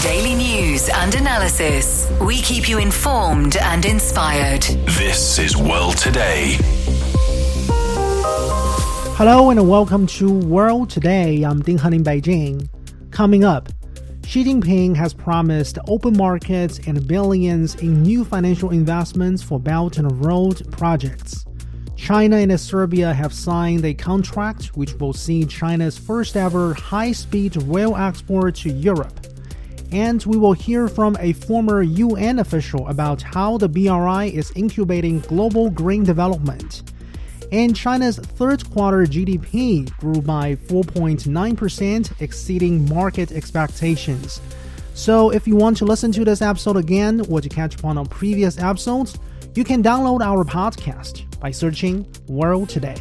Daily news and analysis. We keep you informed and inspired. This is World Today. Hello and welcome to World Today. I'm Ding Han in Beijing. Coming up, Xi Jinping has promised open markets and billions in new financial investments for Belt and Road projects. China and Serbia have signed a contract which will see China's first ever high speed rail export to Europe. And we will hear from a former UN official about how the BRI is incubating global green development. And China's third quarter GDP grew by 4.9%, exceeding market expectations. So, if you want to listen to this episode again or to catch up on previous episodes, you can download our podcast by searching World Today.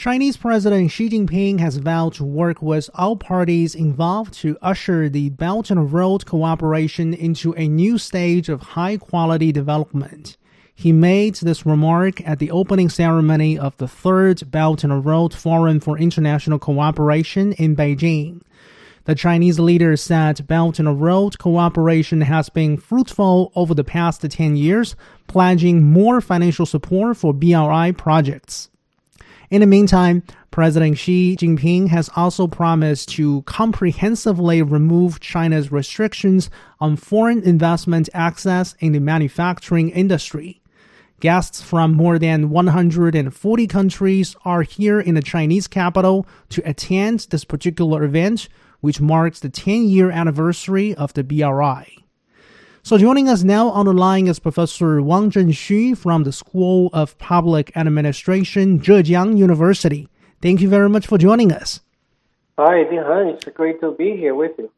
Chinese President Xi Jinping has vowed to work with all parties involved to usher the Belt and Road cooperation into a new stage of high quality development. He made this remark at the opening ceremony of the third Belt and Road Forum for International Cooperation in Beijing. The Chinese leader said Belt and Road cooperation has been fruitful over the past 10 years, pledging more financial support for BRI projects. In the meantime, President Xi Jinping has also promised to comprehensively remove China's restrictions on foreign investment access in the manufacturing industry. Guests from more than 140 countries are here in the Chinese capital to attend this particular event, which marks the 10 year anniversary of the BRI. So joining us now on the line is Professor Wang Zhengxu from the School of Public Administration, Zhejiang University. Thank you very much for joining us. Hi, Han. It's great to be here with you.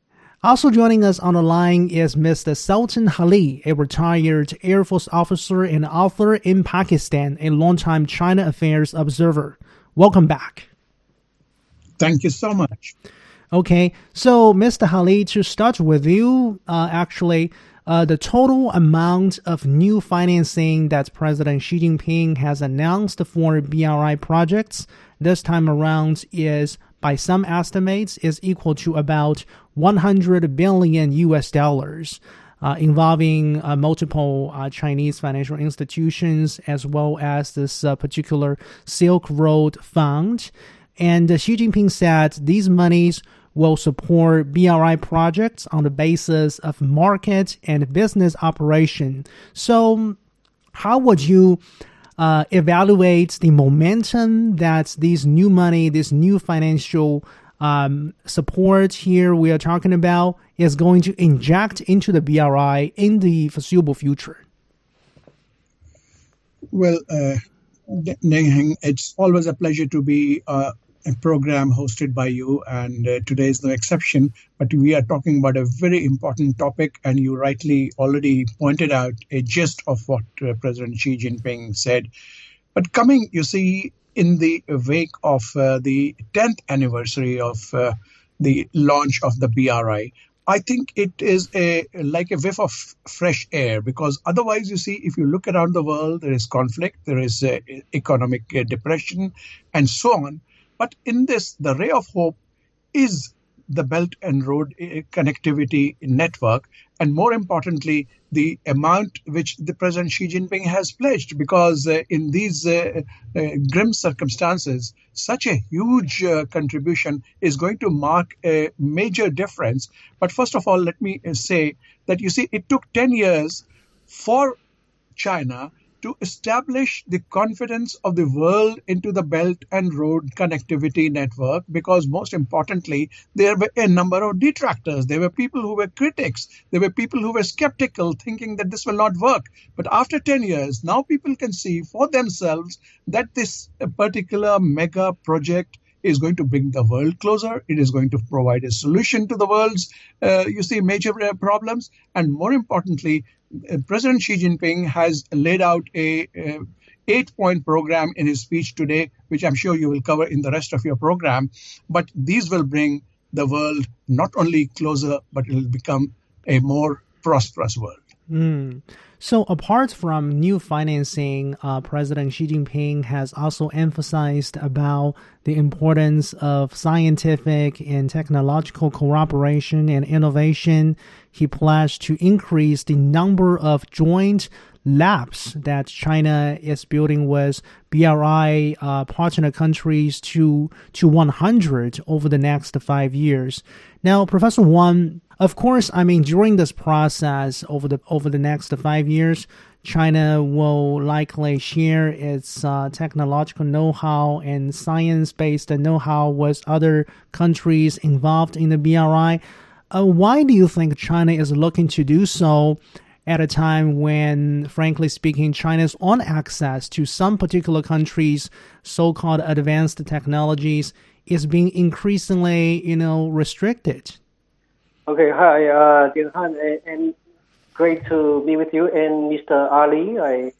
Also joining us on the line is Mr. Sultan Hali, a retired Air Force officer and author in Pakistan, a longtime China affairs observer. Welcome back. Thank you so much. Okay, so Mr. Hali, to start with you, uh, actually, uh, the total amount of new financing that President Xi Jinping has announced for BRI projects this time around is, by some estimates, is equal to about 100 billion US dollars. Uh, involving uh, multiple uh, Chinese financial institutions as well as this uh, particular Silk Road Fund. And Xi Jinping said these monies will support BRI projects on the basis of market and business operation. So, how would you uh, evaluate the momentum that these new money, this new financial um, support here we are talking about is going to inject into the BRI in the foreseeable future? Well, uh, it's always a pleasure to be uh, a program hosted by you, and uh, today is no exception. But we are talking about a very important topic, and you rightly already pointed out a gist of what uh, President Xi Jinping said. But coming, you see, in the wake of uh, the 10th anniversary of uh, the launch of the BRI, I think it is a like a whiff of fresh air because otherwise, you see, if you look around the world, there is conflict, there is uh, economic uh, depression, and so on. But in this, the ray of hope is the Belt and Road eh, connectivity network, and more importantly, the amount which the President Xi Jinping has pledged. Because uh, in these uh, uh, grim circumstances, such a huge contribution is going to mark a major difference. But first of all, let me say that you see, it took 10 years for China to establish the confidence of the world into the Belt and Road connectivity network because, most importantly, there were a number of detractors. There were people who were critics. There were people who were skeptical, thinking that this will not work. But after 10 years, now people can see for themselves that this particular mega project is going to bring the world closer. It is going to provide a solution to the world's, uh, you see, major uh, problems. And more importantly, uh, President Xi Jinping has laid out a, a eight point program in his speech today, which I'm sure you will cover in the rest of your program. But these will bring the world not only closer, but it will become a more prosperous world. Mm. So, apart from new financing, uh, President Xi Jinping has also emphasized about the importance of scientific and technological cooperation and innovation. He pledged to increase the number of joint labs that China is building with BRI uh, partner countries to to 100 over the next five years. Now, Professor Wang, of course, I mean during this process over the over the next five years, China will likely share its uh, technological know-how and science-based know-how with other countries involved in the BRI. Uh, why do you think China is looking to do so? At a time when, frankly speaking, China's own access to some particular countries' so-called advanced technologies is being increasingly, you know, restricted. Okay, hi, uh, Han, and great to be with you and Mr. Ali. I,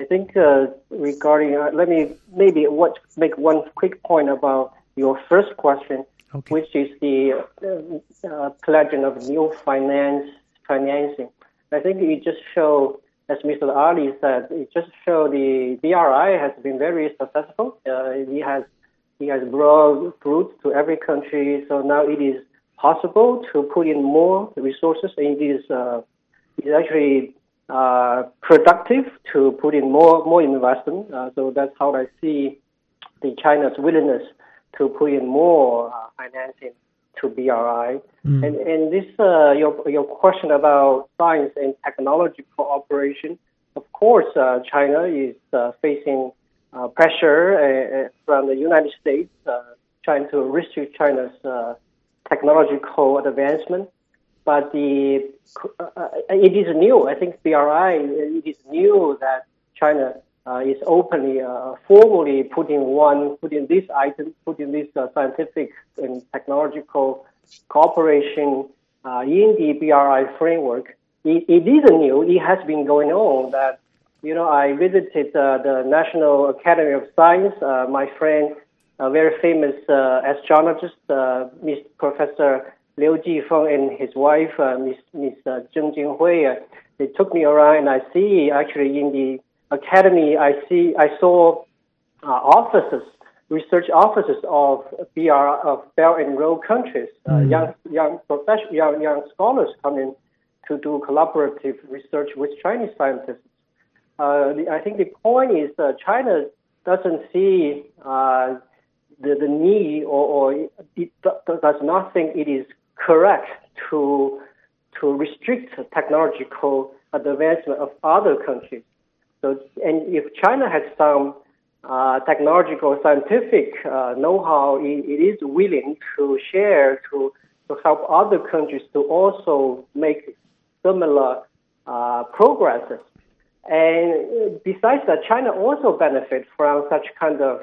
I think uh, regarding, uh, let me maybe what make one quick point about your first question, okay. which is the uh, uh, pledging of new finance financing. I think it just show, as Mr. Ali said, it just show the BRI has been very successful. Uh, it has it has brought fruit to every country. So now it is possible to put in more resources. It is uh, it is actually uh, productive to put in more more investment. Uh, so that's how I see the China's willingness to put in more uh, financing to BRI. Mm. And, and this, uh, your, your question about science and technology cooperation, of course, uh, China is uh, facing uh, pressure uh, uh, from the United States, trying to restrict China's technological advancement. But the, it is new. I think BRI, it is new that China uh, is openly, uh, formally putting one, putting this item, putting this uh, scientific and technological cooperation uh, in the BRI framework. It, it isn't new. It has been going on. That you know, I visited uh, the National Academy of Science. Uh, my friend, a very famous astronomist, Miss Professor Liu Jifeng, and his wife, Miss Miss Zheng Jinghui. they took me around, and I see actually in the academy, I see I saw uh, offices, research offices of BR of Belt and Road countries, uh, mm. young young professional young young scholars coming to do collaborative research with Chinese scientists. Uh, the, I think the point is that China doesn't see uh, the, the need or, or it does not think it is correct to to restrict technological advancement of other countries. So, and if China has some uh, technological, scientific uh, know-how, it, it is willing to share to to help other countries to also make similar uh, progresses. And besides that, China also benefits from such kind of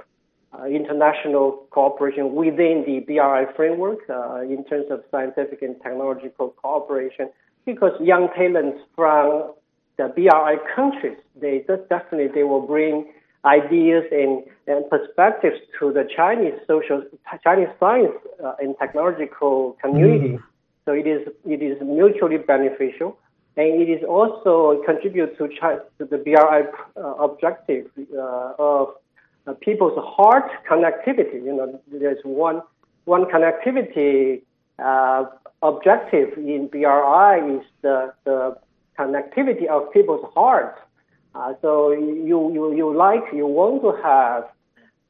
uh, international cooperation within the BRI framework uh, in terms of scientific and technological cooperation, because young talents from the BRI countries, they definitely they will bring ideas and, and perspectives to the Chinese social Chinese science uh, and technological community. Mm. So it is it is mutually beneficial, and it is also contribute to, China, to the BRI uh, objective uh, of uh, people's heart connectivity. You know, there's one one connectivity uh, objective in BRI is the, the connectivity of people's hearts. Uh, so you, you, you like, you want to have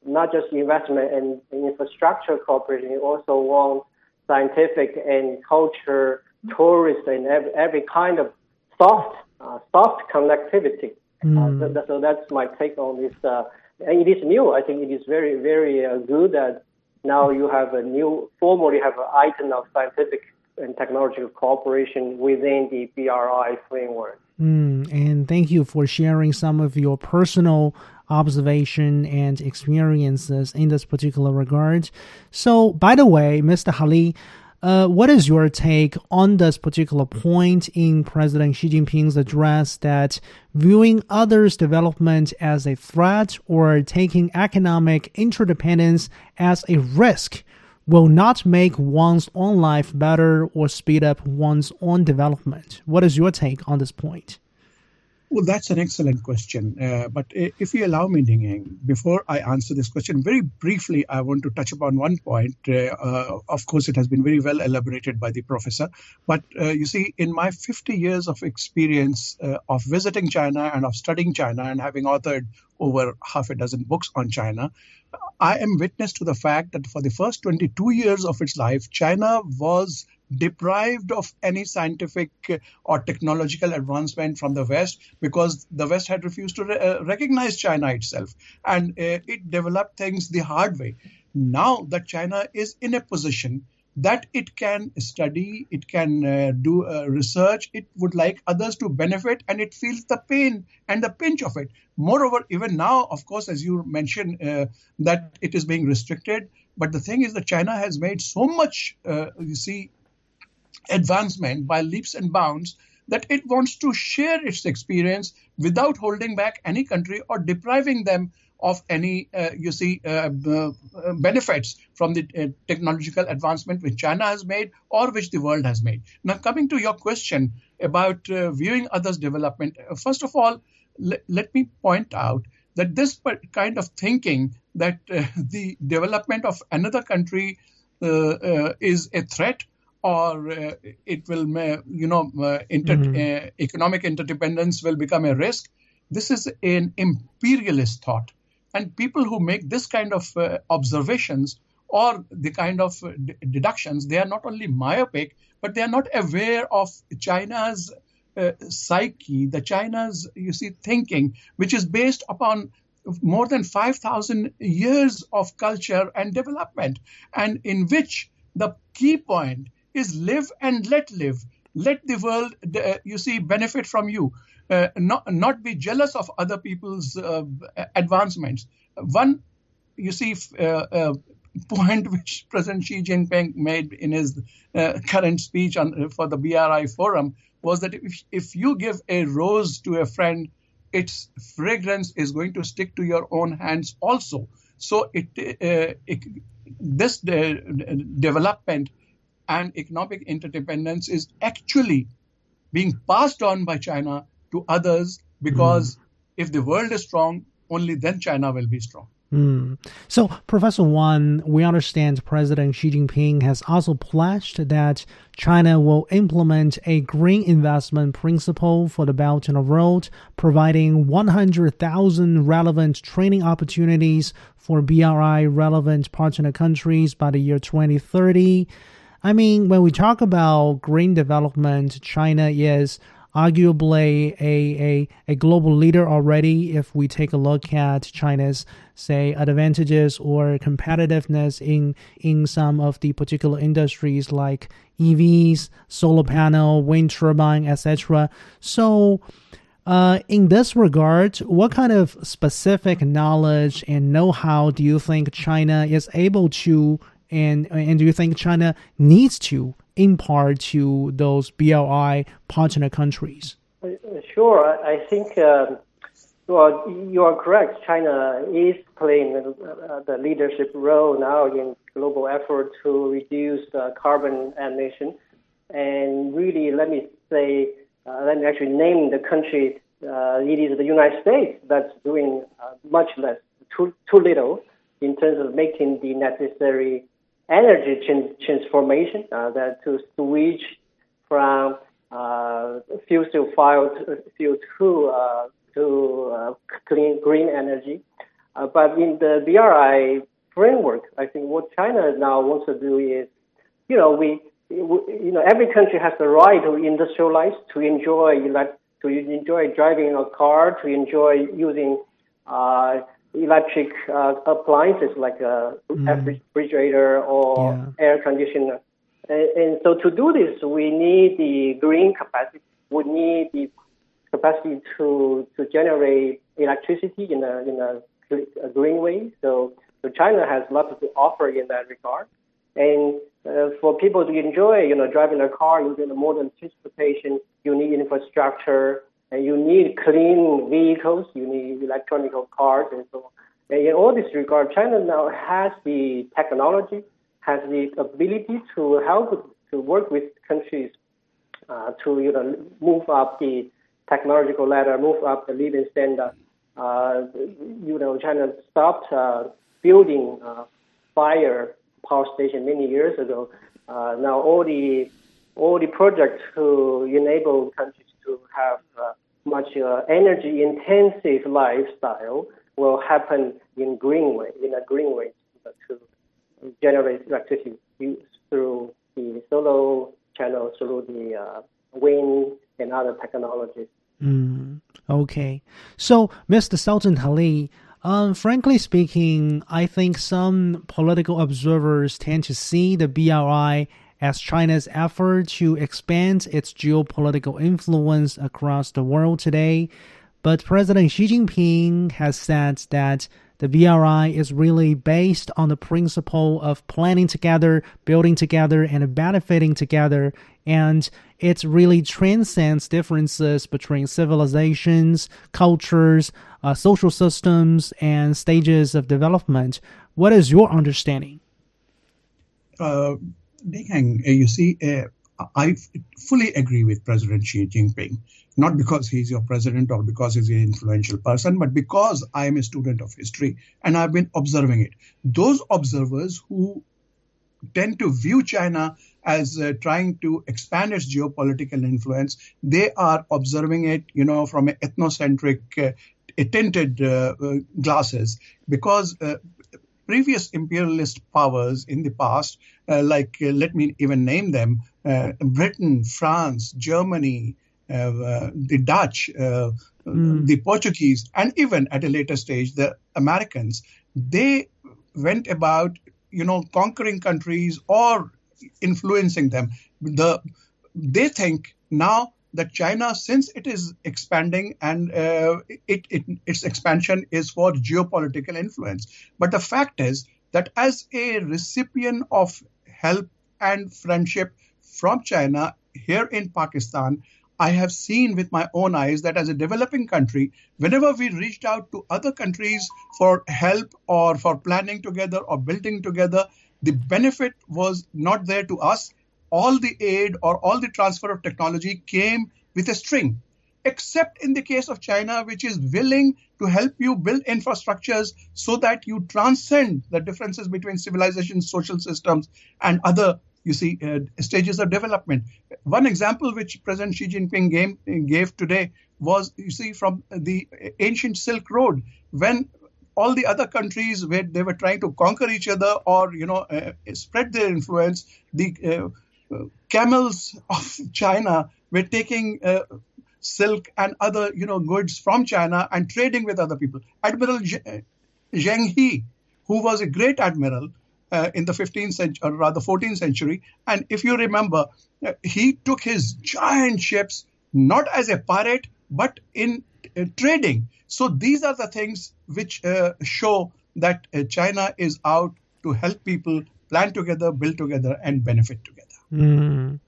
not just investment in, in infrastructure cooperation, you also want scientific and culture, tourist, and every, every kind of soft, uh, soft connectivity. Mm. Uh, so, so, that's my take on this. Uh, and it is new. I think it is very, very uh, good that now you have a new, formally have an item of scientific and technological cooperation within the BRI framework. Mm, and thank you for sharing some of your personal observation and experiences in this particular regard. So, by the way, Mr. Hali, uh, what is your take on this particular point in President Xi Jinping's address that viewing others' development as a threat or taking economic interdependence as a risk will not make one's own life better or speed up one's own development. What is your take on this point? Well, that's an excellent question. Uh, but if you allow me, Ning before I answer this question, very briefly, I want to touch upon one point. Uh, uh, of course, it has been very well elaborated by the professor. But uh, you see, in my 50 years of experience uh, of visiting China and of studying China and having authored over half a dozen books on China, I am witness to the fact that for the first 22 years of its life, China was deprived of any scientific uh, or technological advancement from the West because the West had refused to re- uh, recognize China itself. And uh, it developed things the hard way. Now that China is in a position that it can study, it can uh, do uh, research, it would like others to benefit, and it feels the pain and the pinch of it. Moreover, even now, of course, as you mentioned, uh, that it is being restricted. But the thing is that China has made so much, you see, advancement by leaps and bounds that it wants to share its experience without holding back any country or depriving them of any, uh, you see, uh, uh, benefits from the uh, technological advancement which China has made or which the world has made. Now, coming to your question about uh, viewing others' development, first of all, le- let me point out that this kind of thinking that the development of another country is a threat or uh, it will, you know, uh, inter- mm-hmm. uh, economic interdependence will become a risk. This is an imperialist thought. And people who make this kind of uh, observations or the kind of d- deductions, they are not only myopic, but they are not aware of China's uh, psyche, the China's, you see, thinking, which is based upon more than 5,000 years of culture and development, and in which the key point is live and let live. Let the world, uh, you see, benefit from you. Uh, not, not be jealous of other people's uh, advancements. One, you see, uh, uh, point which President Xi Jinping made in his uh, current speech on, for the BRI forum was that if, if you give a rose to a friend, its fragrance is going to stick to your own hands also. So it, it this development and economic interdependence is actually being passed on by China to others because mm. if the world is strong, only then China will be strong. Mm. So, Professor Wan, we understand President Xi Jinping has also pledged that China will implement a green investment principle for the Belt and Road, providing 100,000 relevant training opportunities for BRI relevant partner countries by the year 2030. I mean, when we talk about green development, China is arguably a, a, a global leader already if we take a look at China's say advantages or competitiveness in in some of the particular industries like EVs, solar panel, wind turbine, etc. So uh, in this regard, what kind of specific knowledge and know-how do you think China is able to and and do you think China needs to impart to those BRI partner countries? Uh, sure, I think. Um, well, you are correct. China is playing the leadership role now in global effort to reduce carbon emission. And really, let me say, uh, let me actually name the country. Uh, it is the United States that's doing uh, much less, too, too little, in terms of making the necessary energy transformation uh, that to switch from uh, fuel to fuel to uh, to uh, clean green energy. Uh, but in the BRI framework, I think what China now wants to do is, you know, we, you know, every country has the right to industrialize, to enjoy like to enjoy driving a car, to enjoy using uh, electric uh, appliances like a mm. refrigerator or yeah. air conditioner. And, and, so to do this, we need the green capacity. We need the capacity to, to generate electricity in a, in a, a green way. So, so China has lots to offer in that regard. And uh, for people to enjoy, you know, driving a car using the modern transportation, you need infrastructure, and you need clean vehicles, you need electronic cars, and so on. And in all this regard, China now has the technology, has the ability to help to work with countries uh, to you know move up the technological ladder, move up the living standard. Uh, you know, China stopped uh, building uh, fire power station many years ago. Uh, now all the all the projects to enable countries to have uh, much uh, energy intensive lifestyle will happen in green way, in a green way to generate electricity through the solar channel, through the uh, wind and other technologies. Mm, okay. So, Mr. Sultan Hali, um, frankly speaking, I think some political observers tend to see the BRI as China's effort to expand its geopolitical influence across the world today. But President Xi Jinping has said that the BRI is really based on the principle of planning together, building together, and benefiting together. And it really transcends differences between civilizations, cultures, uh, social systems, and stages of development. What is your understanding? Uh, you see, uh, I fully agree with President Xi Jinping, not because he's your president or because he's an influential person, but because I am a student of history and I've been observing it. Those observers who tend to view China as uh, trying to expand its geopolitical influence, they are observing it, you know, from an ethnocentric, uh, tinted uh, uh glasses, because uh, previous imperialist powers in the past, uh, Uh, like uh, let me even name them, uh, Britain, France, Germany, the Dutch, mm. the Portuguese, and even at a later stage the Americans, they went about you know conquering countries or influencing them. The they think now that China, since it is expanding and uh, it, it, its expansion is for geopolitical influence. But the fact is that as a recipient of help and friendship from China here in Pakistan, I have seen with my own eyes that as a developing country, whenever we reached out to other countries for help or for planning together or building together, the benefit was not there to us. All the aid or all the transfer of technology came with a string, except in the case of China, which is willing to help you build infrastructures so that you transcend the differences between civilizations, social systems, and other you see uh, stages of development. One example which President Xi Jinping gave, gave today was you see from the ancient Silk Road when all the other countries where they were trying to conquer each other or you know uh, spread their influence the uh, uh camels of china were taking uh, silk and other you know goods from china and trading with other people. Admiral uh, zheng he who was a great admiral uh, in the 15th century or rather 14th century. And if you remember he took his giant ships not as a pirate but in trading. So these are the things which uh, show that uh, China is out to help people plan together, build together, and benefit together. Mm.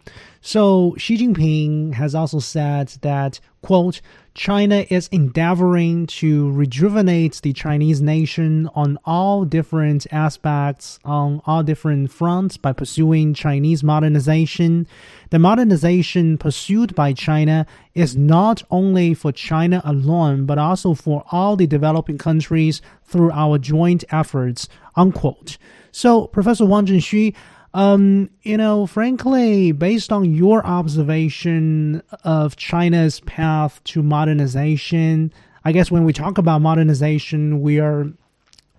So Xi Jinping has also said that, quote, China is endeavoring to rejuvenate the Chinese nation on all different aspects, on all different fronts by pursuing Chinese modernization. The modernization pursued by China is not only for China alone, but also for all the developing countries through our joint efforts, unquote. So, Professor Wang Zhengxu, um, you know, frankly, based on your observation of China's path to modernization, I guess when we talk about modernization, we are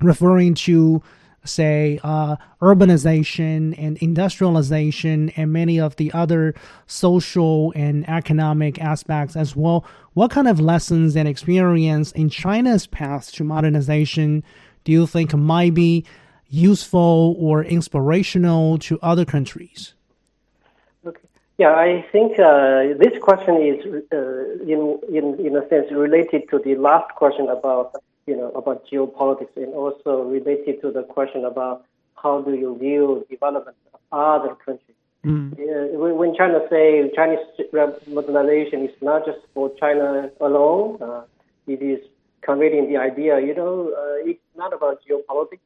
referring to, say, uh, urbanization and industrialization and many of the other social and economic aspects as well. What kind of lessons and experience in China's path to modernization do you think might be useful or inspirational to other countries? Okay. Yeah, I think uh, this question is, uh, in, in, in a sense, related to the last question about, you know, about geopolitics and also related to the question about how do you view development of other countries. Mm. Uh, when China say Chinese modernization is not just for China alone, uh, it is conveying the idea, you know, uh, it's not about geopolitics.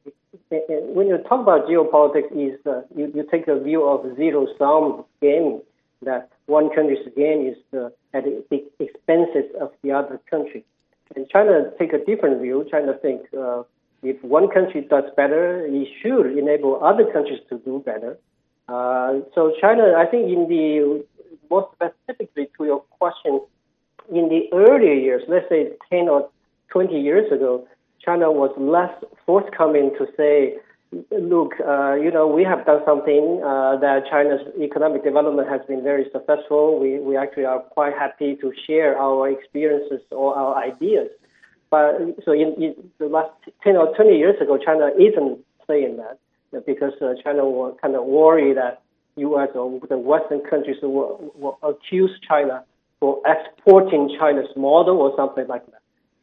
When you talk about geopolitics, is uh, you, you take a view of zero sum game that one country's gain is uh, at the expenses of the other country. And China take a different view. China think uh, if one country does better, it should enable other countries to do better. Uh, so China, I think in the more specifically to your question, in the earlier years, let's say 10 or 20 years ago, China was less forthcoming to say, look, uh, you know, we have done something uh, that China's economic development has been very successful. We, we actually are quite happy to share our experiences or our ideas. But so in, in the last 10 or 20 years ago, China isn't saying that because uh, China was kind of worried that U.S. or the Western countries will, will accuse China for exporting China's model or something like that.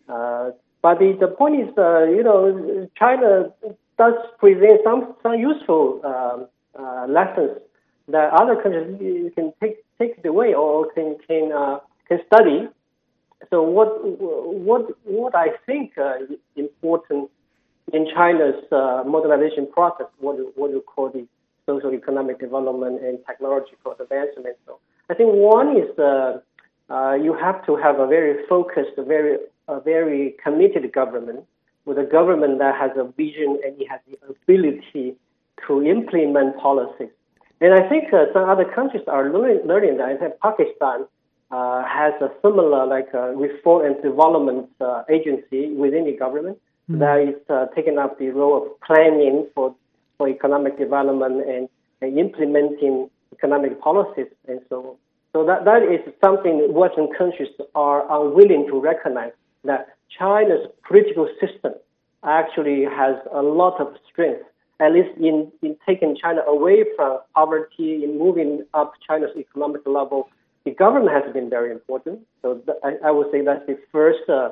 Uh, but the, the point is, uh, you know, China does present some, some useful um, uh, lessons that other countries can take, take it away or can, can, uh, can study. So what, what, what I think uh, important in China's uh, modernization process, what what you call the social economic development and technological advancement. So I think one is uh, uh, you have to have a very focused, very, a very committed government with a government that has a vision and it has the ability to implement policies. And I think uh, some other countries are learning, learning that. I think Pakistan uh, has a similar like uh, reform and development uh, agency within the government mm. that is uh, taking up the role of planning for, for economic development and, and implementing economic policies and so on. So that, that is something Western countries are unwilling to recognize that China's political system actually has a lot of strength, at least in, in taking China away from poverty, in moving up China's economic level. The government has been very important. So th- I, I, would say that's the first, uh,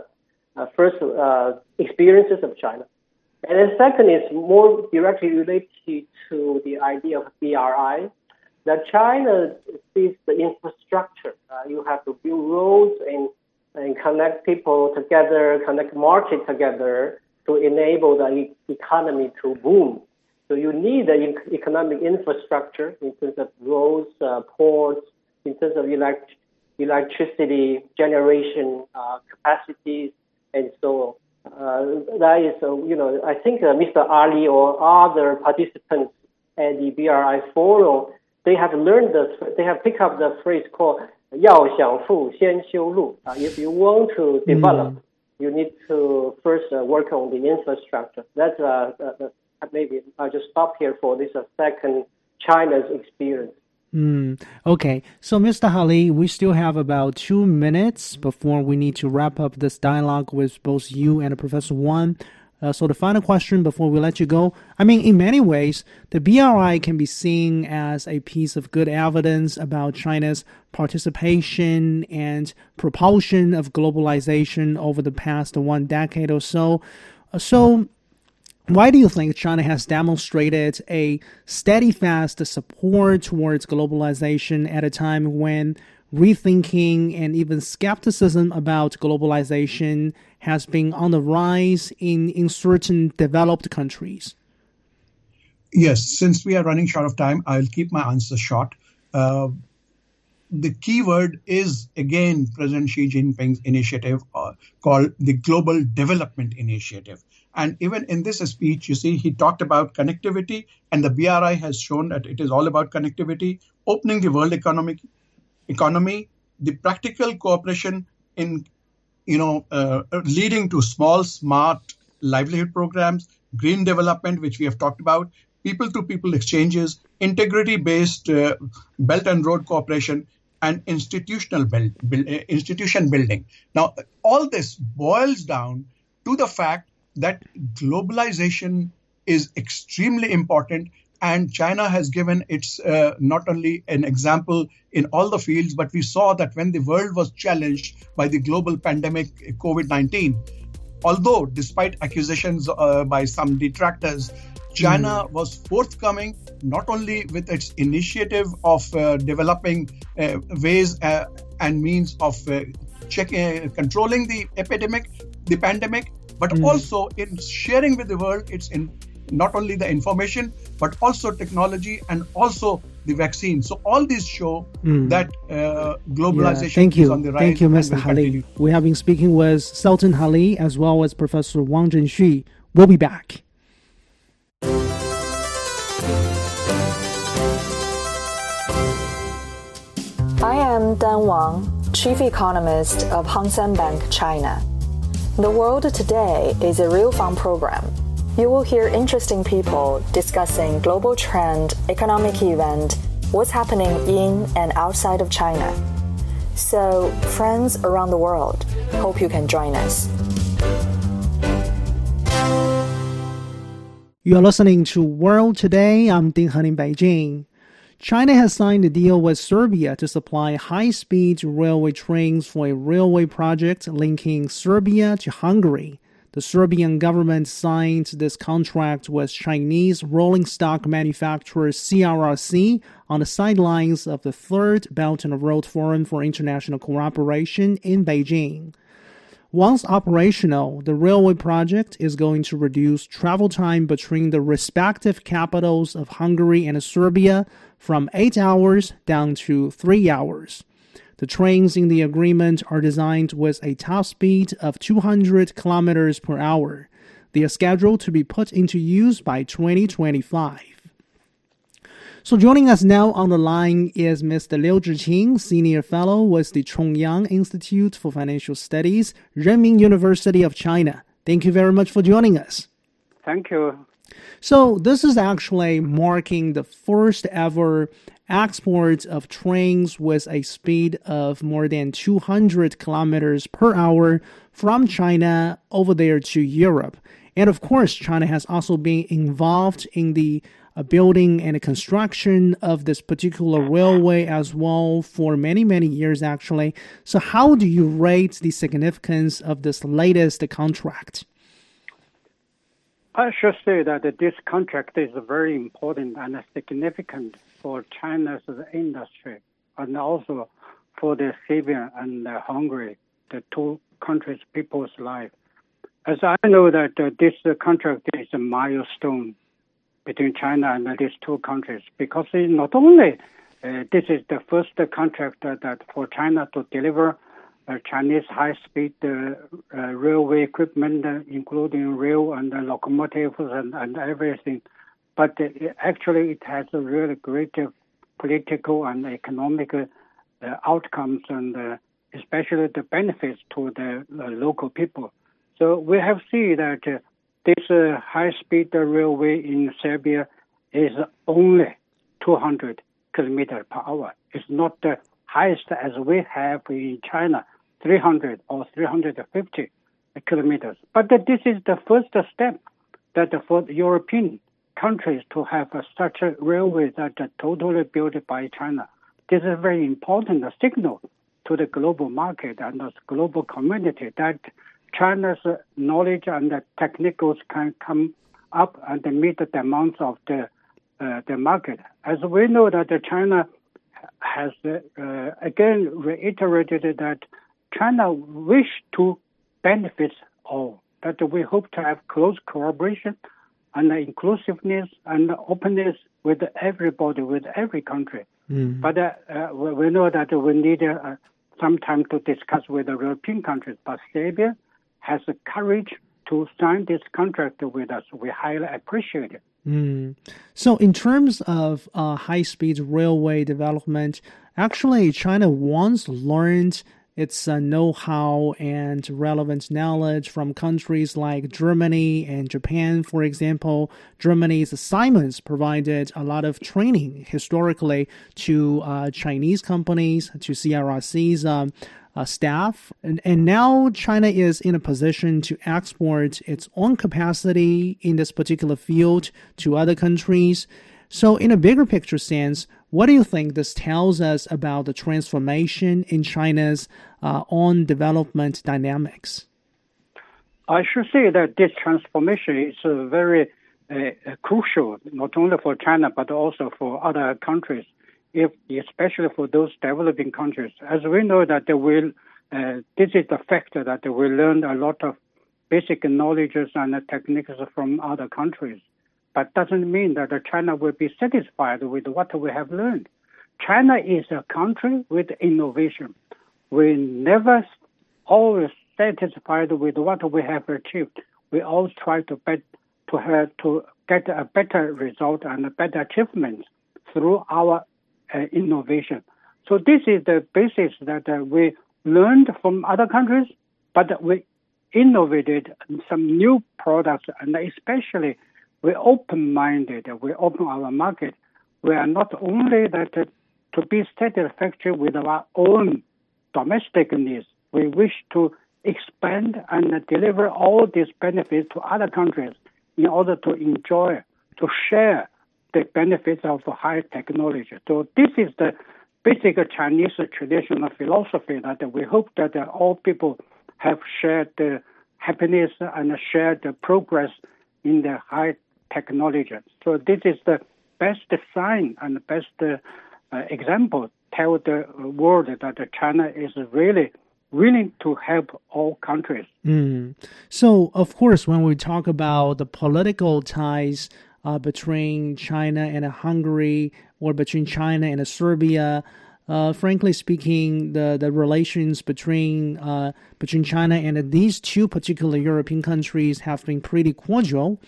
uh, first uh, experiences of China. And then second is more directly related to the idea of BRI, that China sees the infrastructure. Uh, you have to build roads and, and connect people together, connect market together to enable the e- economy to boom. So you need the economic infrastructure in terms of roads, uh, ports, in terms of elect- electricity generation uh, capacities, and so on. Uh, that is, uh, you know, I think uh, Mr. Ali or other participants at the BRI forum they have learned this, they have picked up the phrase called if you mm. want to develop, you need to first uh, work on the infrastructure. That's uh, uh, uh, maybe I'll just stop here for this second China's experience. Hmm. okay, so Mr. Hali, we still have about two minutes before we need to wrap up this dialogue with both you and Professor Wan. Uh, so the final question before we let you go, I mean, in many ways, the BRI can be seen as a piece of good evidence about China's participation and propulsion of globalization over the past one decade or so. Uh, so, why do you think China has demonstrated a steadfast support towards globalization at a time when rethinking and even skepticism about globalization has been on the rise in, in certain developed countries? Yes, since we are running short of time, I'll keep my answer short. Uh, the key word is again President Xi Jinping's initiative uh, called the Global Development Initiative. And even in this speech, you see, he talked about connectivity, and the BRI has shown that it is all about connectivity, opening the world economic economy, the practical cooperation in, you know, uh, leading to small, smart livelihood programs, green development, which we have talked about, people-to-people exchanges, integrity-based uh, belt and road cooperation, and institutional build, build, uh, institution building. Now, all this boils down to the fact that globalization is extremely important and China has given its uh, not only an example in all the fields, but we saw that when the world was challenged by the global pandemic COVID 19, although despite accusations uh, by some detractors, China mm. was forthcoming not only with its initiative of uh, developing uh, ways uh, and means of uh, checking, controlling the epidemic, the pandemic, but Mm. also in sharing with the world. It's in not only the information but also technology and also the vaccine. So all these show Mm. that uh, globalization Yeah, thank is you. on the rise. Thank you, Mr. will Hali. continue. We have been speaking with Sultan Hali as well as Professor Wang Zhengxu. We'll be back. I am Dan Wang, Chief Economist of Hang Seng Bank, China. The World Today is a real fun program. You will hear interesting people discussing global trend, economic event, what's happening in and outside of China. So, friends around the world, hope you can join us. You are listening to World Today. I'm Ding Han in Beijing. China has signed a deal with Serbia to supply high speed railway trains for a railway project linking Serbia to Hungary. The Serbian government signed this contract with Chinese rolling stock manufacturer CRRC on the sidelines of the third Belt and Road Forum for International Cooperation in Beijing. Once operational, the railway project is going to reduce travel time between the respective capitals of Hungary and Serbia from 8 hours down to 3 hours. The trains in the agreement are designed with a top speed of 200 kilometers per hour. They are scheduled to be put into use by 2025. So joining us now on the line is Mr. Liu Zhiqin, Senior Fellow with the Chongyang Institute for Financial Studies, Renmin University of China. Thank you very much for joining us. Thank you. So this is actually marking the first ever export of trains with a speed of more than 200 kilometers per hour from China over there to Europe. And of course, China has also been involved in the uh, building and construction of this particular railway as well for many, many years, actually. So, how do you rate the significance of this latest contract? I should say that this contract is very important and significant for China's industry and also for the Serbia and the Hungary, the two countries' people's life. As I know that uh, this uh, contract is a milestone between China and these two countries because not only uh, this is the first contract that, for China to deliver uh, Chinese high-speed uh, uh, railway equipment, including rail and locomotives and, and everything. But actually, it has a really great uh, political and economic uh, outcomes, and uh, especially the benefits to the local people. So we have seen that this high-speed railway in Serbia is only 200 kilometers per hour. It's not the highest as we have in China, 300 or 350 kilometers. But this is the first step that for the European countries to have a, such a railway that are totally built by China. This is a very important signal to the global market and the global community that China's knowledge and the technicals can come up and meet the demands of the uh, the market. As we know that China has uh, again reiterated that China wish to benefit all. That we hope to have close cooperation and inclusiveness and openness with everybody, with every country. Mm. But uh, uh, we we know that we need uh, some time to discuss with the European countries. But Serbia has the courage to sign this contract with us. We highly appreciate it. Mm. So, in terms of uh, high speed railway development, actually, China once learned its uh, know how and relevant knowledge from countries like Germany and Japan, for example. Germany's Siemens provided a lot of training historically to uh, Chinese companies, to CRRC's. Um, uh, staff. And, and now China is in a position to export its own capacity in this particular field to other countries. So, in a bigger picture sense, what do you think this tells us about the transformation in China's uh, own development dynamics? I should say that this transformation is uh, very uh, crucial, not only for China, but also for other countries if especially for those developing countries. As we know that we uh, this is the factor that we learned a lot of basic knowledges and techniques from other countries. But doesn't mean that China will be satisfied with what we have learned. China is a country with innovation. We never always satisfied with what we have achieved. We always try to bet, to have to get a better result and a better achievement through our uh, innovation. So this is the basis that uh, we learned from other countries, but we innovated some new products, and especially we open-minded. We open our market. We are not only that uh, to be satisfactory with our own domestic needs. We wish to expand and deliver all these benefits to other countries in order to enjoy, to share the benefits of high technology. So this is the basic Chinese traditional philosophy that we hope that all people have shared the happiness and shared the progress in the high technology. So this is the best sign and best uh, example tell the world that China is really willing to help all countries. Mm. So, of course, when we talk about the political ties uh, between China and Hungary or between China and Serbia. Uh, frankly speaking, the, the relations between uh, between China and these two particular European countries have been pretty cordial.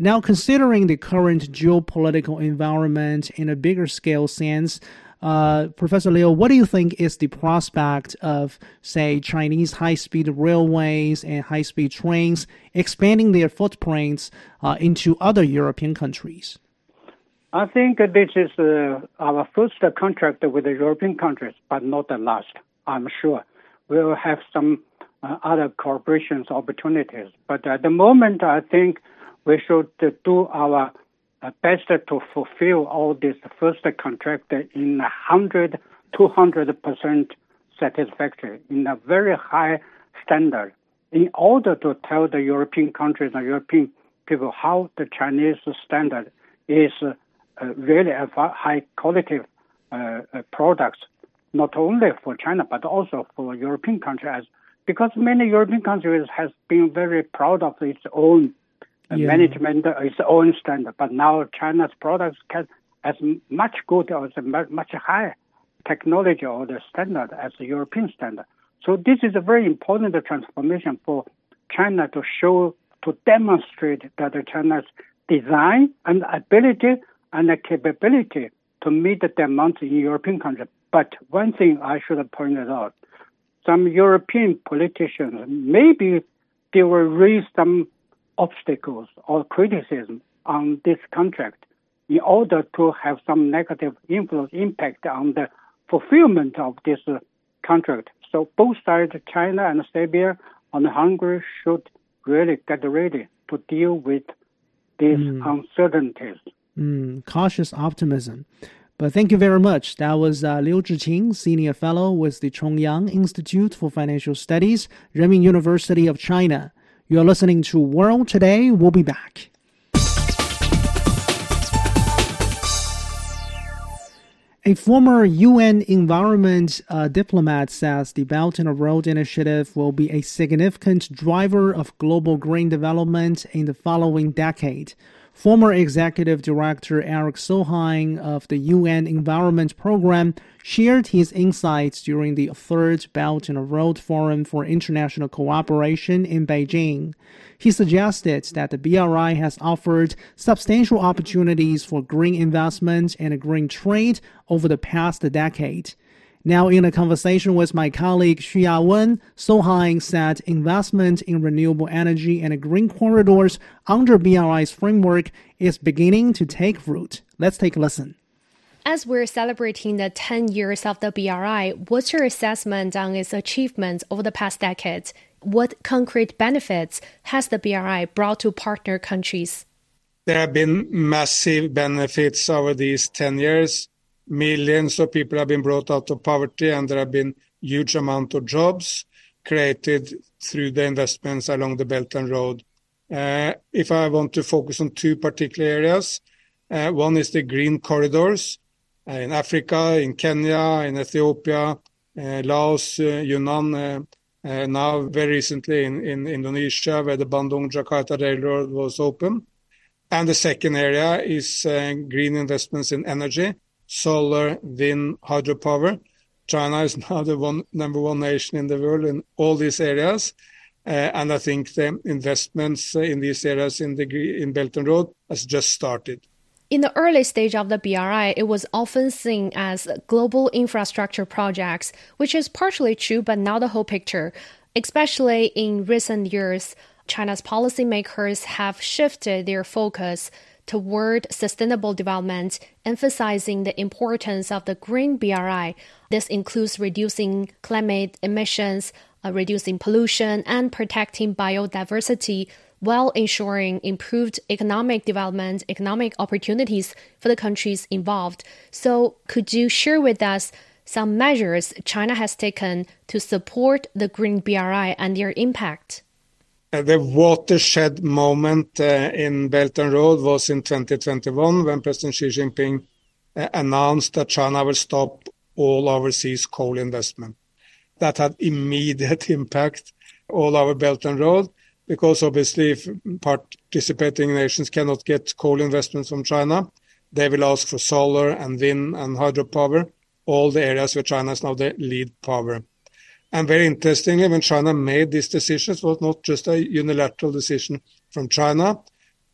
Now, considering the current geopolitical environment in a bigger scale sense, uh, Professor Liu, what do you think is the prospect of, say, Chinese high-speed railways and high-speed trains expanding their footprints uh, into other European countries? I think this is uh, our first contract with the European countries, but not the last. I'm sure we'll have some uh, other cooperation opportunities. But at the moment, I think we should do our uh, best to fulfill all this first contract in 100, 200 percent satisfactory in a very high standard. In order to tell the European countries and European people how the Chinese standard is uh, really a high quality uh, uh, products, not only for China but also for European countries, because many European countries has been very proud of its own yeah. management its own standard. But now China's products can as much good or as much higher technology or the standard as the European standard. So this is a very important transformation for China to show, to demonstrate that China's design and ability and the capability to meet the demands in European countries. But one thing I should have pointed out, some European politicians, maybe they will raise some obstacles or criticism on this contract in order to have some negative influence impact on the fulfillment of this uh, contract. So both sides, China and Serbia and Hungary, should really get ready to deal with these mm. uncertainties. Mm, cautious optimism. But thank you very much. That was uh, Liu Zhiqin, Senior Fellow with the Chongyang Institute for Financial Studies, Renmin University of China. You're listening to World Today. We'll be back. A former UN environment uh, diplomat says the Belt and Road Initiative will be a significant driver of global green development in the following decade. Former Executive Director Erik Solheim of the UN Environment Program shared his insights during the third Belt and Road Forum for International Cooperation in Beijing. He suggested that the BRI has offered substantial opportunities for green investment and green trade over the past decade. Now, in a conversation with my colleague Xu Yawen, Solheim said investment in renewable energy and green corridors under BRI's framework is beginning to take root. Let's take a listen. As we're celebrating the 10 years of the BRI, what's your assessment on its achievements over the past decade? What concrete benefits has the BRI brought to partner countries? There have been massive benefits over these 10 years millions of people have been brought out of poverty and there have been huge amount of jobs created through the investments along the Belt and Road. Uh, if I want to focus on two particular areas, uh, one is the green corridors uh, in Africa, in Kenya, in Ethiopia, uh, Laos, uh, Yunnan, uh, now very recently in, in Indonesia, where the Bandung Jakarta Railroad was open. And the second area is green investments in energy, solar, wind, hydropower. China is now the one, number one nation in the world in all these areas. Uh, and I think the investments in these areas in the in Belt and Road has just started. In the early stage of the BRI, it was often seen as global infrastructure projects, which is partially true, but not the whole picture. Especially in recent years, China's policymakers have shifted their focus toward sustainable development, emphasizing the importance of the green BRI. This includes reducing climate emissions, uh, reducing pollution, and protecting biodiversity while ensuring improved economic development, economic opportunities for the countries involved. So, could you share with us some measures China has taken to support the Green BRI and their impact? Uh, the watershed moment uh, in Belt and Road was in 2021 when President Xi Jinping uh, announced that China will stop all overseas coal investment. That had immediate impact all over Belt and Road because obviously if participating nations cannot get coal investments from China, they will ask for solar and wind and hydropower, all the areas where China is now the lead power. And very interestingly, when China made these decisions, it was not just a unilateral decision from China.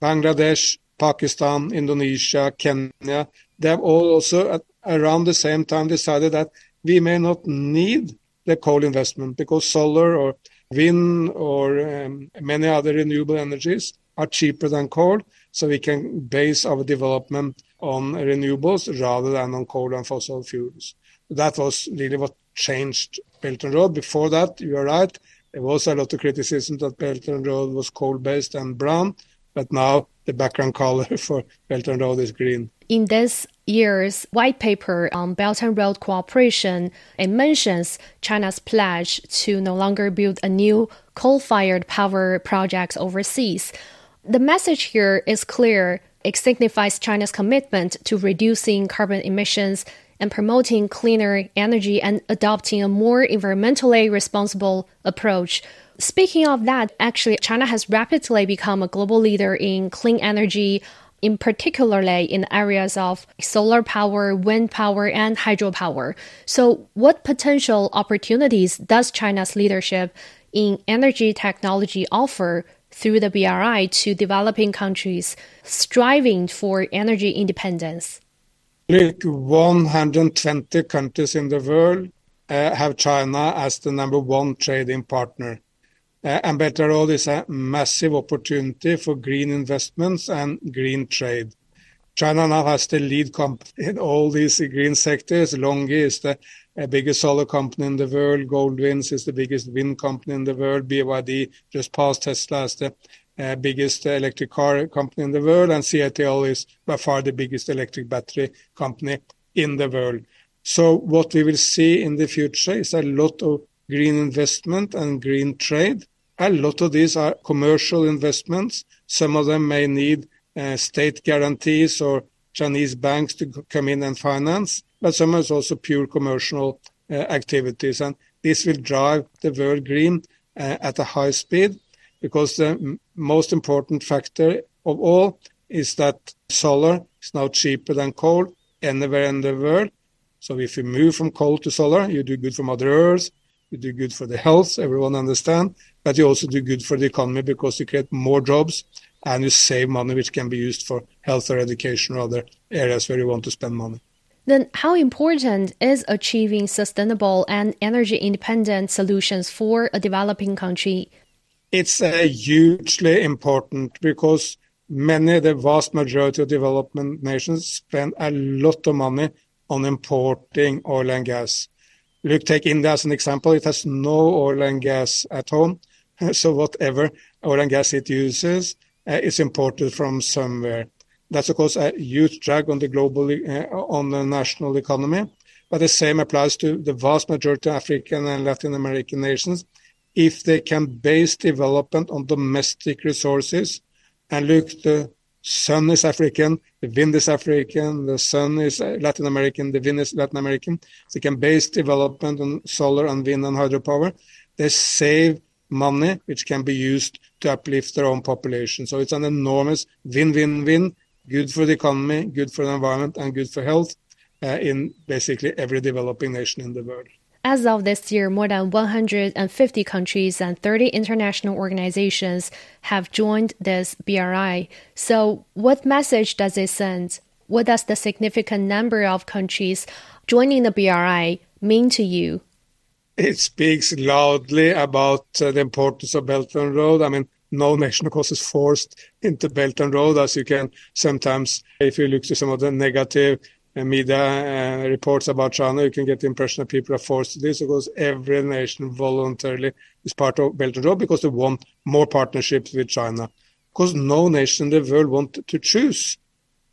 Bangladesh, Pakistan, Indonesia, Kenya, they have all also at around the same time decided that we may not need the coal investment because solar or wind or um, many other renewable energies are cheaper than coal, so we can base our development on renewables rather than on coal and fossil fuels. That was really what changed Belt and Road. Before that, you are right, there was a lot of criticism that Belt and Road was coal-based and brown, but now the background color for Belt and Road is green. In this year's white paper on Belt and Road cooperation, it mentions China's pledge to no longer build a new coal-fired power projects overseas. The message here is clear. It signifies China's commitment to reducing carbon emissions and promoting cleaner energy and adopting a more environmentally responsible approach. Speaking of that, actually, China has rapidly become a global leader in clean energy, in particularly in areas of solar power, wind power, and hydropower. So, what potential opportunities does China's leadership in energy technology offer through the BRI to developing countries striving for energy independence? Look, 120 countries in the world uh, have China as the number one trading partner. Uh, and Road is a massive opportunity for green investments and green trade. China now has the lead company in all these green sectors. LONGi is the uh, biggest solar company in the world. Goldwind is the biggest wind company in the world. BYD just passed Tesla as the uh, biggest electric car company in the world. And CATL is by far the biggest electric battery company in the world. So what we will see in the future is a lot of green investment and green trade. A lot of these are commercial investments. Some of them may need uh, state guarantees or Chinese banks to come in and finance, but some is also pure commercial uh, activities. And this will drive the world green uh, at a high speed because the most important factor of all is that solar is now cheaper than coal anywhere in the world. So if you move from coal to solar, you do good for Mother Earth, you do good for the health, everyone understand, but you also do good for the economy because you create more jobs and you save money which can be used for health or education or other areas where you want to spend money. Then, how important is achieving sustainable and energy independent solutions for a developing country? It's hugely important because many, the vast majority of development nations spend a lot of money on importing oil and gas. Look, take India as an example. It has no oil and gas at home. So whatever oil and gas it uses uh, is imported from somewhere. That's of course a huge drag on the global, uh, on the national economy. But the same applies to the vast majority of African and Latin American nations. If they can base development on domestic resources and look, the sun is African, the wind is African, the sun is Latin American, the wind is Latin American. They can base development on solar and wind and hydropower. They save money, which can be used to uplift their own population. So it's an enormous win-win-win, good for the economy, good for the environment, and good for health uh, in basically every developing nation in the world. As of this year, more than 150 countries and 30 international organizations have joined this BRI. So, what message does it send? What does the significant number of countries joining the BRI mean to you? It speaks loudly about uh, the importance of Belt and Road. I mean, no nation, of course, is forced into Belt and Road, as you can sometimes, if you look to some of the negative media uh, reports about China, you can get the impression that people are forced to this because every nation voluntarily is part of Belt and Road because they want more partnerships with China. Because no nation in the world wants to choose.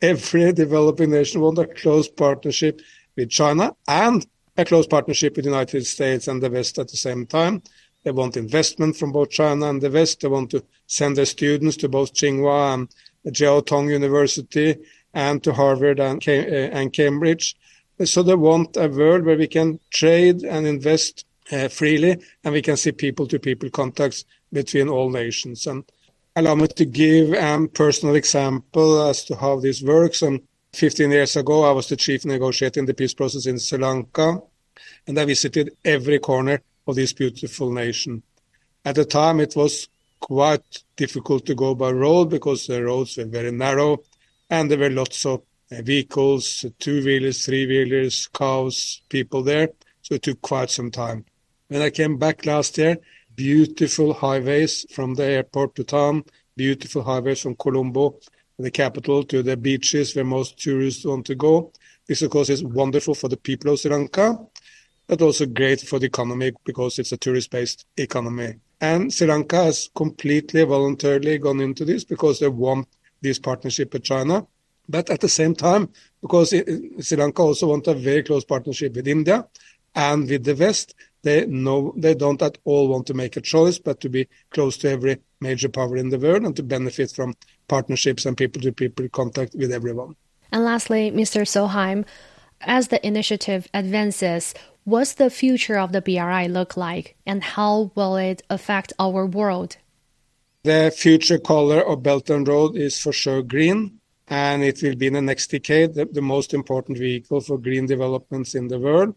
Every developing nation wants a close partnership with China and a close partnership with the United States and the West at the same time. They want investment from both China and the West. They want to send their students to both Tsinghua and Jiao Tong University and to Harvard and, uh, and Cambridge. So they want a world where we can trade and invest uh, freely and we can see people to people contacts between all nations. And allow me to give a personal example as to how this works. And 15 years ago, I was the chief negotiator in the peace process in Sri Lanka, and I visited every corner of this beautiful nation. At the time, it was quite difficult to go by road because the roads were very narrow and there were lots of uh, vehicles, two wheelers, three wheelers, cows, people there. So it took quite some time. When I came back last year, beautiful highways from the airport to town, beautiful highways from Colombo, the capital, to the beaches where most tourists want to go. This, of course, is wonderful for the people of Sri Lanka, but also great for the economy because it's a tourist-based economy. And Sri Lanka has completely voluntarily gone into this because they want this partnership with China. But at the same time, because Sri Lanka also want a very close partnership with India and with the West, they know they don't at all want to make a choice, but to be close to every major power in the world and to benefit from partnerships and people-to-people contact with everyone. And lastly, Mr. Solheim, as the initiative advances, what's the future of the BRI look like, and how will it affect our world? The future color of Belt and Road is for sure green, and it will be in the next decade the, most important vehicle for green developments in the world,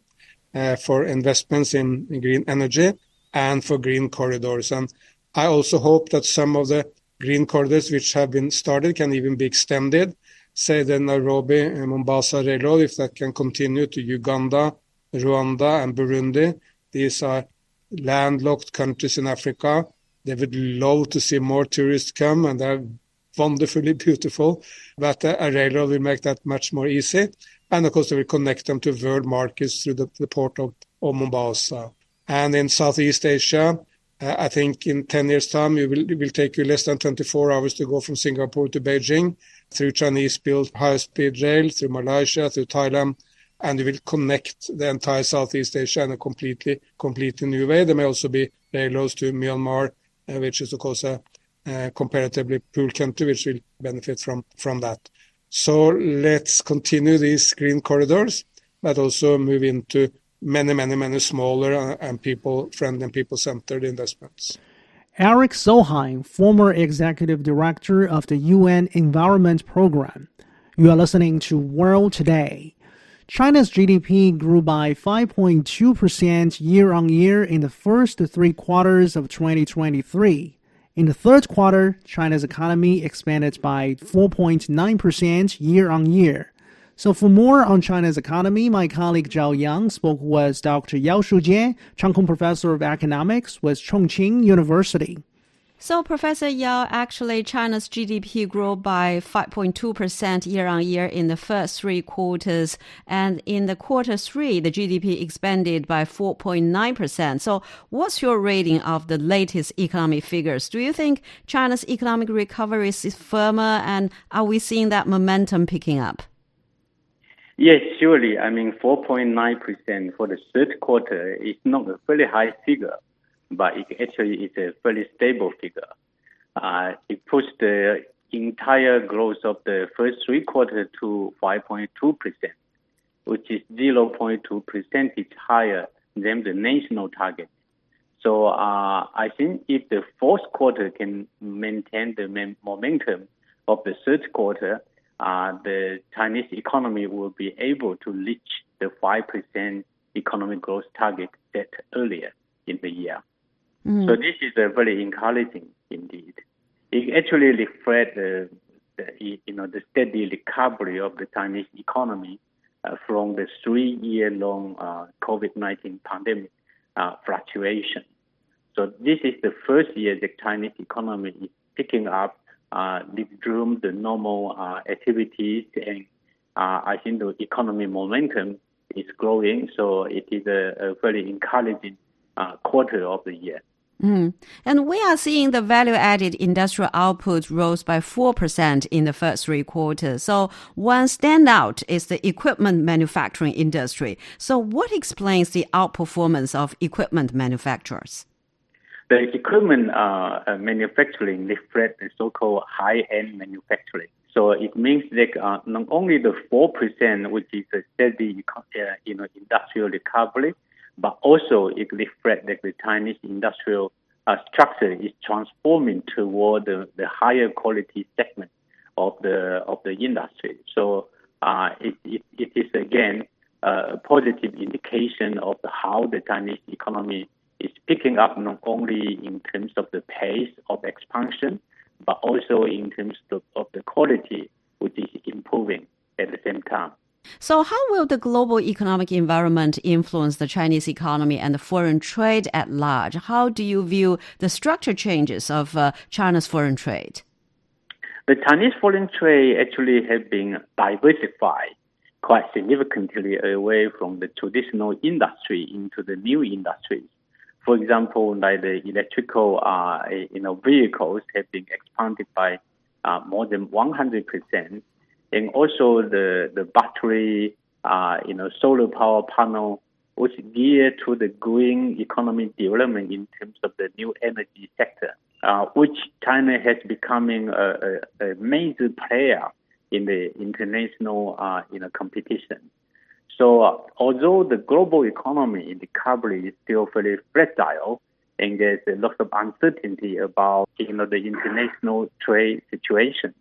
uh, for investments in, green energy, and for green corridors. And I also hope that some of the green corridors which have been started can even be extended. Say the Nairobi and Mombasa Railroad, if that can continue to Uganda, Rwanda, and Burundi. These are landlocked countries in Africa they would love to see more tourists come, and they're wonderfully beautiful. But uh, a railroad will make that much more easy. And of course, they will connect them to world markets through the, the port of, of Mombasa. And in Southeast Asia, uh, I think in 10 years' time, it will, it will take you less than 24 hours to go from Singapore to Beijing through Chinese built high speed rail, through Malaysia, through Thailand, and you will connect the entire Southeast Asia in a completely, completely new way. There may also be railroads to Myanmar, which is of course a, a comparatively poor country, which will benefit from from that. So let's continue these green corridors, but also move into many, many, many smaller uh, and people-friendly and people-centered investments. Erik Solheim, former executive director of the UN Environment Program. You are listening to World Today. China's GDP grew by 5.2% year on year in the first three quarters of 2023. In the third quarter, China's economy expanded by 4.9% year on year. So for more on China's economy, my colleague Zhao Yang spoke with Dr. Yao Shujie, Chang Kung Professor of Economics with Chongqing University. So, Professor Yao, actually, China's GDP grew by 5.2% year on year in the first three quarters. And in the quarter three, the GDP expanded by 4.9%. So, what's your rating of the latest economic figures? Do you think China's economic recovery is firmer? And are we seeing that momentum picking up? Yes, surely. I mean, 4.9% for the third quarter is not a very high figure but it actually is a very stable figure. Uh, it pushed the entire growth of the first three quarters to 5.2 percent, which is 0.2 percentage higher than the national target. So uh, I think if the fourth quarter can maintain the momentum of the third quarter, uh, the Chinese economy will be able to reach the 5% economic growth target set earlier in the year. So this is a very encouraging indeed. It actually reflects the, the, you know the steady recovery of the Chinese economy uh, from the three-year-long uh, COVID-19 pandemic uh, fluctuation. So this is the first year the Chinese economy is picking up, uh, resume the normal uh, activities, and uh, I think the economy momentum is growing. So it is a, a very encouraging uh, quarter of the year. Mm. And we are seeing the value added industrial output rose by 4% in the first three quarters. So one standout is the equipment manufacturing industry. So what explains the outperformance of equipment manufacturers? The equipment uh, uh manufacturing reflects the so-called high-end manufacturing. So it means that uh, not only the 4%, which is a steady uh, you know, industrial recovery, but also it reflects that the Chinese industrial uh, structure is transforming toward the, the higher quality segment of the of the industry. So uh, it, it, it is again a positive indication of how the Chinese economy is picking up not only in terms of the pace of expansion, but also in terms of, of the quality, which is improving at the same time. So, how will the global economic environment influence the Chinese economy and the foreign trade at large? How do you view the structure changes of uh, China's foreign trade? The Chinese foreign trade actually has been diversified quite significantly away from the traditional industry into the new industries. For example, like the electrical uh, you know, vehicles have been expanded by uh, more than 100 percent and also the the battery, uh, you know, solar power panel, which geared to the green economy development in terms of the new energy sector, uh, which China has becoming a, a, a, major player in the international, uh, you know, competition. So uh, although the global economy recovery is still very fragile, and there's a lot of uncertainty about you know the international trade situation.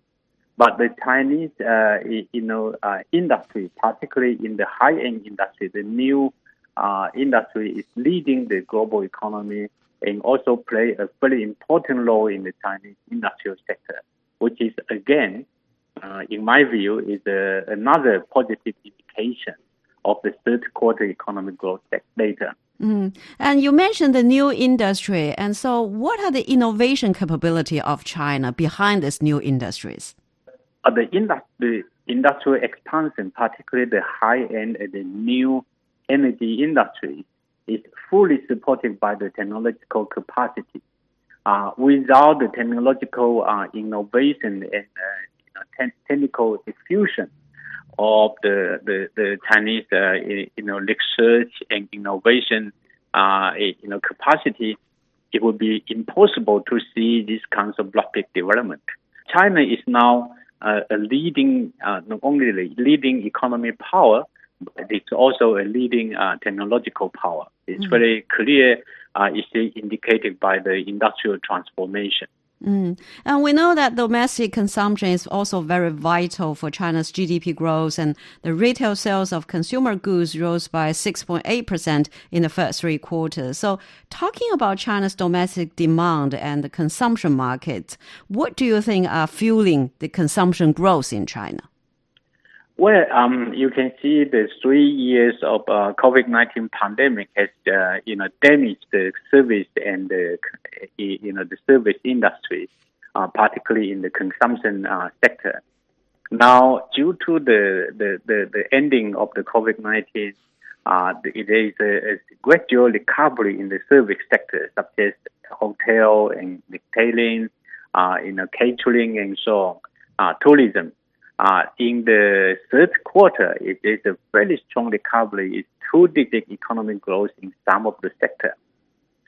But the Chinese, uh, you know, uh, industry, particularly in the high-end industry, the new uh, industry is leading the global economy and also play a very important role in the Chinese industrial sector, which is again, in my view, is another positive indication of the third quarter economic growth data. Mm. And you mentioned the new industry, and so what are the innovation capability of China behind these new industries? Uh, the, industry, industrial expansion, particularly the high end and the new energy industry, is fully supported by the technological capacity. Uh, without the technological uh, innovation and uh, you know, te- technical diffusion of the, the, the Chinese uh, you know, research and innovation uh, you know, capacity, it would be impossible to see this kinds of rapid development. China is now uh, a leading, uh, not only a leading economy power, but it's also a leading uh, technological power. It's mm-hmm. very clear, uh, it's indicated by the industrial transformation. Mm. And we know that domestic consumption is also very vital for China's GDP growth, and the retail sales of consumer goods rose by 6.8% in the first three quarters. So, talking about China's domestic demand and the consumption market, what do you think are fueling the consumption growth in China? Well, um, you can see the three years of uh, COVID-19 pandemic has, uh, you know, damaged the service and the, you know, the service industry, uh, particularly in the consumption uh, sector. Now, due to the, the, the, the ending of the COVID-19, uh, there is a, a, gradual recovery in the service sector, such as hotel and retailing, uh, you know, catering and so on, tourism. Uh, in the third quarter, it is a very strong recovery. It's two-digit economic growth in some of the sector.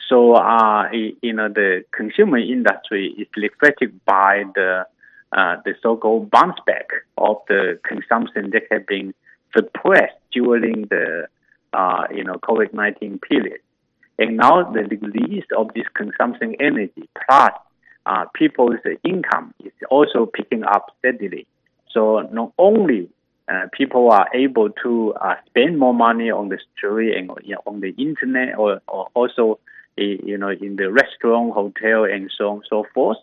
So, uh, you know, the consumer industry is reflected by the uh, the so-called bounce back of the consumption that had been suppressed during the uh, you know COVID-19 period. And now the release of this consumption energy plus uh, people's income is also picking up steadily. So not only uh, people are able to uh, spend more money on the street and you know, on the internet, or, or also you know in the restaurant, hotel, and so on and so forth,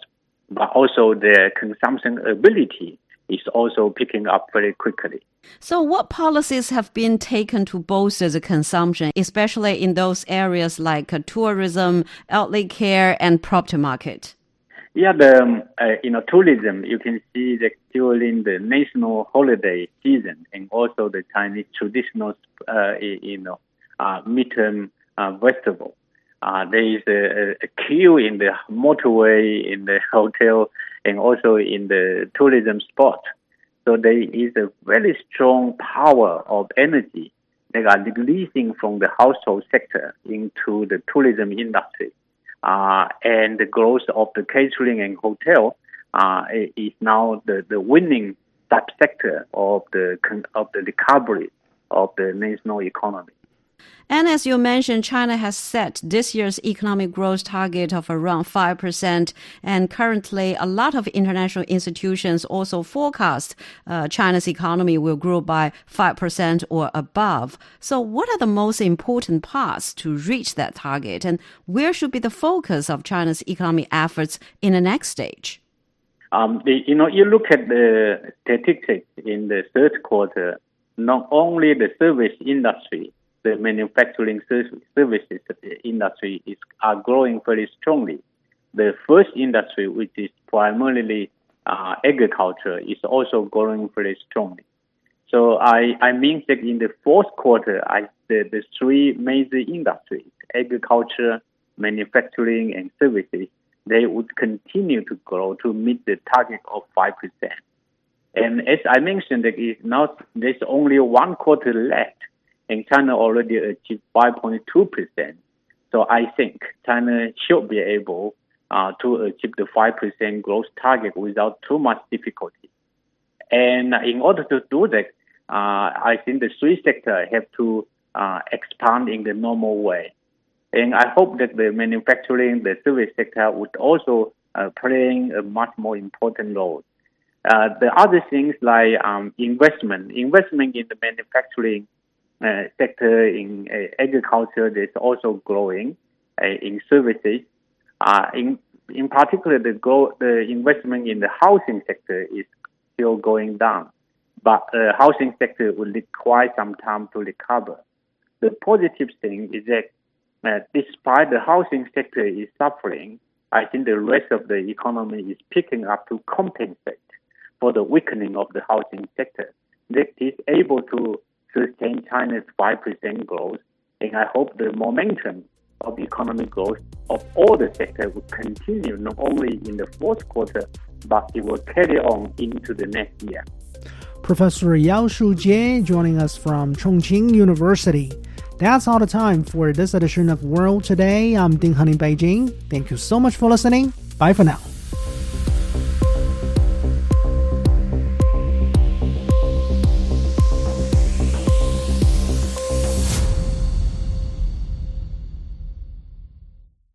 but also their consumption ability is also picking up very quickly. So, what policies have been taken to bolster the consumption, especially in those areas like uh, tourism, elderly care, and property market? Yeah, the uh, you know tourism. You can see that during the national holiday season and also the Chinese traditional uh, you know uh, midterm uh, festival. Uh, there is a, a, queue in the motorway, in the hotel, and also in the tourism spot. So there is a very strong power of energy that are releasing from the household sector into the tourism industry and the growth of the catering and hotel uh, is now the, the winning subsector of the of the recovery of the national economy. And as you mentioned, China has set this year's economic growth target of around 5%. And currently, a lot of international institutions also forecast uh, China's economy will grow by 5% or above. So, what are the most important paths to reach that target? And where should be the focus of China's economic efforts in the next stage? Um, the, you know, you look at the statistics in the third quarter, not only the service industry, the manufacturing services industry is are growing very strongly. The first industry, which is primarily uh, agriculture, is also growing very strongly. So I, I mean that in the fourth quarter, I the, the three major industries, agriculture, manufacturing, and services, they would continue to grow to meet the target of 5%. And as I mentioned, there is now there's only one quarter left and China already achieved 5.2%. So I think China should be able uh, to achieve the 5% growth target without too much difficulty. And in order to do that, uh, I think the three sector have to uh, expand in the normal way. And I hope that the manufacturing, the service sector would also uh, playing a much more important role. Uh, the other things like um, investment, investment in the manufacturing sector in uh, agriculture is also growing uh, in services. in in particular, the go, the investment in the housing sector is still going down, but the housing sector will require some time to recover. The positive thing is that uh, despite the housing sector is suffering, I think the rest of the economy is picking up to compensate for the weakening of the housing sector. That is able to sustain China's 5% growth. And I hope the momentum of economic growth of all the sectors will continue not only in the fourth quarter, but it will carry on into the next year. Professor Yao Shujie joining us from Chongqing University. That's all the time for this edition of World Today. I'm Ding Han in Beijing. Thank you so much for listening. Bye for now.